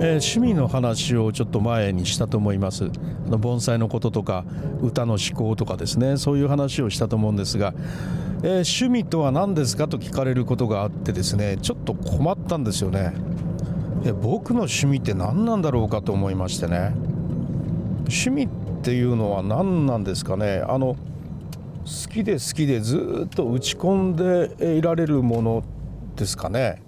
えー、趣味の話をちょっと前にしたと思います。あの盆栽のこととか歌の思考とかですね。そういう話をしたと思うんですが、えー、趣味とは何ですかと聞かれることがあってですねちょっと困ったんですよね。え僕の趣味って何なんだろうかと思いましてね。趣味っていうのは何なんですかね。あの好きで好きでずっと打ち込んでいられるものですかね。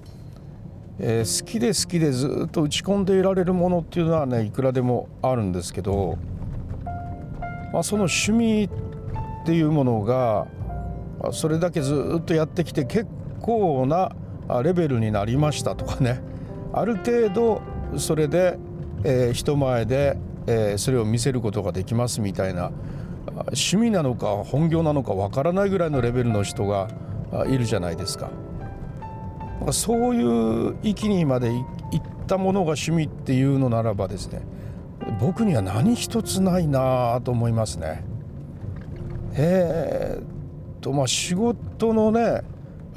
えー、好きで好きでずっと打ち込んでいられるものっていうのはねいくらでもあるんですけど、まあ、その趣味っていうものがそれだけずっとやってきて結構なレベルになりましたとかねある程度それで、えー、人前で、えー、それを見せることができますみたいな趣味なのか本業なのかわからないぐらいのレベルの人がいるじゃないですか。そういう域にまでいったものが趣味っていうのならばですね僕には何一つないなと思いますね。えー、とまあ仕事のね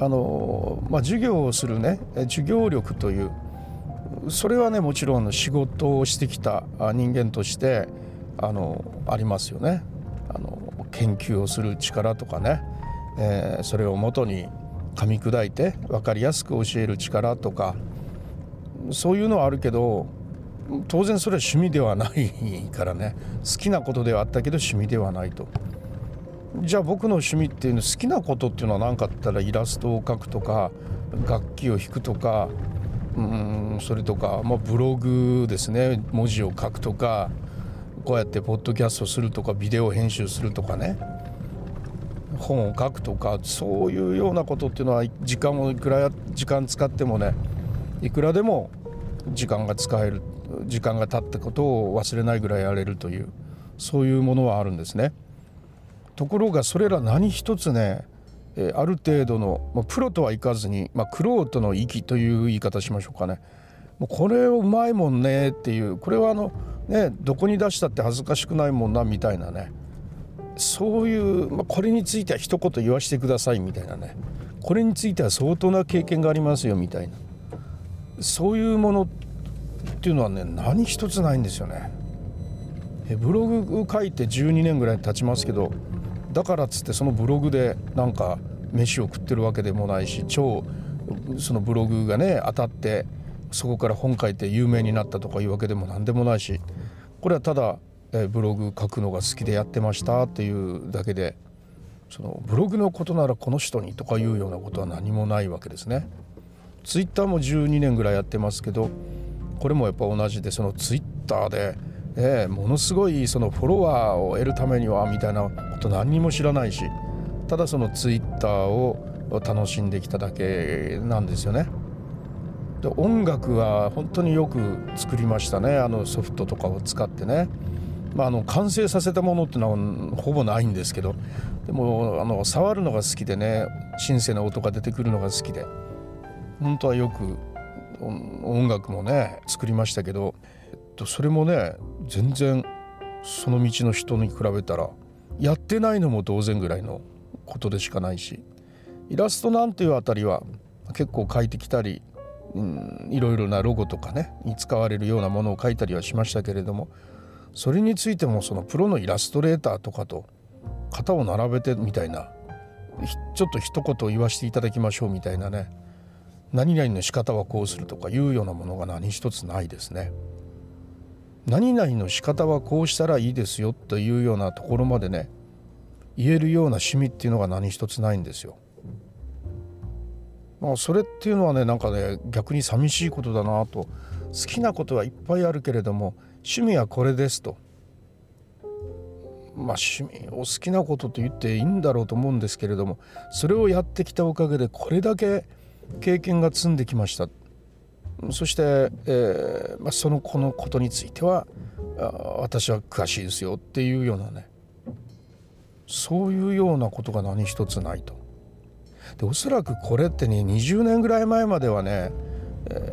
あの、まあ、授業をするね授業力というそれはねもちろん仕事をしてきた人間としてあのありますよね。あの研究をする力とかね、えー、それをもとに噛み砕いて分かりやすく教える力とかそういうのはあるけど当然それは趣味ではないからね。好きなことではあったけど趣味ではないと。じゃあ僕の趣味っていうの好きなことっていうのは何かって言ったらイラストを描くとか楽器を弾くとかうんそれとか、まあ、ブログですね。文字を書くとかこうやってポッドキャストするとかビデオ編集するとかね。本を書くとかそういうようなことっていうのは時間をいくら時間使ってもねいくらでも時間が使える時間が経ったことを忘れないぐらいやれるというそういうものはあるんですね。ところがそれら何一つねある程度の、まあ、プロとはいかずに、まあ、クロートの域という言い方しましょうかねもうこれをうまいもんねっていうこれはあのねどこに出したって恥ずかしくないもんなみたいなねそういう、まあ、これについては一言言わせてくださいみたいなねこれについては相当な経験がありますよみたいなそういうものっていうのはね何一つないんですよね。ブログ書いて12年ぐらい経ちますけどだからっつってそのブログでなんか飯を食ってるわけでもないし超そのブログがね当たってそこから本書いて有名になったとかいうわけでも何でもないしこれはただブログ書くのが好きでやってましたっていうだけでそのブログのことならこの人にとかいうようなことは何もないわけですね。ツイッターも12年ぐらいやってますけどこれもやっぱ同じでそのツイッターで、えー、ものすごいそのフォロワーを得るためにはみたいなこと何にも知らないしただそのツイッターを楽しんできただけなんですよね。で音楽は本当によく作りましたねあのソフトとかを使ってね。まあ、あの完成させたものってのはほぼないんですけどでもあの触るのが好きでねシンセの音が出てくるのが好きで本当はよく音楽もね作りましたけどそれもね全然その道の人に比べたらやってないのも同然ぐらいのことでしかないしイラストなんていうあたりは結構描いてきたり、いろいろなロゴとかねに使われるようなものを描いたりはしましたけれどもそれについてもそのプロのイラストレーターとかと型を並べてみたいなちょっと一言言わせていただきましょうみたいなね何々の仕方はこうするとかいうようなものが何一つないですね。何々の仕方はこうしたらいいですよというようなところまでね言えるような趣味っていうのが何一つないんですよ。まあそれっていうのはねなんかね逆に寂しいことだなと好きなことはいっぱいあるけれども趣味はこれですと。まあ趣味お好きなことと言っていいんだろうと思うんですけれどもそれをやってきたおかげでこれだけ経験が積んできましたそして、えーまあ、そのこのことについては私は詳しいですよっていうようなねそういうようなことが何一つないと。でおそらくこれってね20年ぐらい前まではね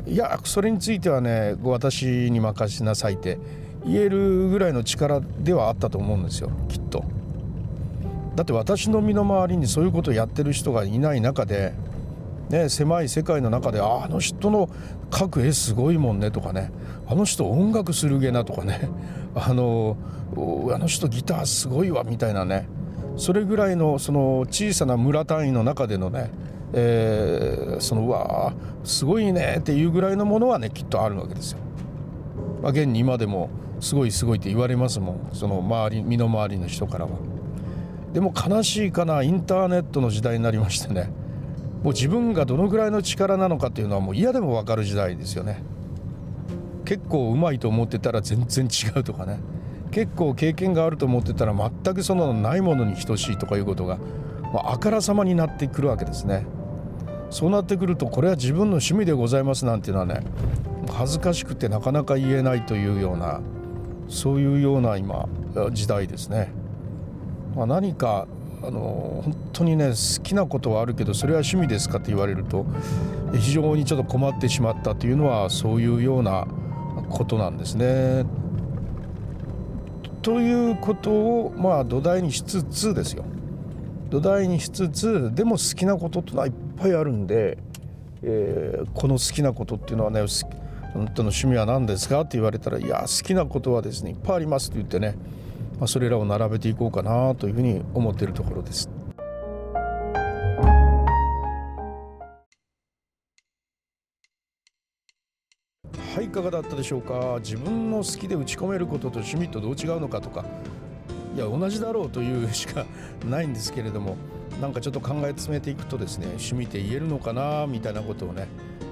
いやそれについてはね私に任せなさいって言えるぐらいの力ではあったと思うんですよきっと。だって私の身の回りにそういうことをやってる人がいない中で、ね、狭い世界の中であの人の描く絵すごいもんねとかねあの人音楽するげなとかね あのあの人ギターすごいわみたいなねそれぐらいのその小さな村単位の中でのね、えー、そのうわすごいねっていうぐらいのものはねきっとあるわけですよ。まあ、現に今でもすごいすごいって言われますもんその周り身の回りの人からは。でも悲しいかなインターネットの時代になりましてねもう自分がどのぐらいの力なのかっていうのはもう嫌でも分かる時代ですよね。結構うまいと思ってたら全然違うとかね結構経験があると思ってたら全くそのないものに等しいとかいうことが、まあ、あからさまになってくるわけですね。そうなってくるとこれは自分の趣味でございますなんていうのはね恥ずかしくてなかなか言えないというようなそういうような今時代ですね。まあ、何かあの本当にね好きなことはあるけどそれは趣味ですかって言われると非常にちょっと困ってしまったというのはそういうようなことなんですね。ということをまあ土台にしつつですよ土台にしつつでも好きなことってのはいっぱいあるんで、えー、この好きなことっていうのはね本当の趣味は何ですかって言われたらいや好きなことはですねいっぱいありますって言ってね、まあ、それらを並べていこうかなというふうに思っているところです。はいいかがだったでしょうか？自分の好きで打ち込めることと趣味とどう違うのかとかいや同じだろうというしかないんですけれどもなんかちょっと考え詰めていくとですね趣味って言えるのかなみたいなことをね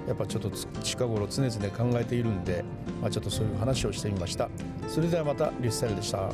やっぱちょっと近頃常々考えているんで、まあ、ちょっとそういう話をしてみました。それではまたリュッサルでした。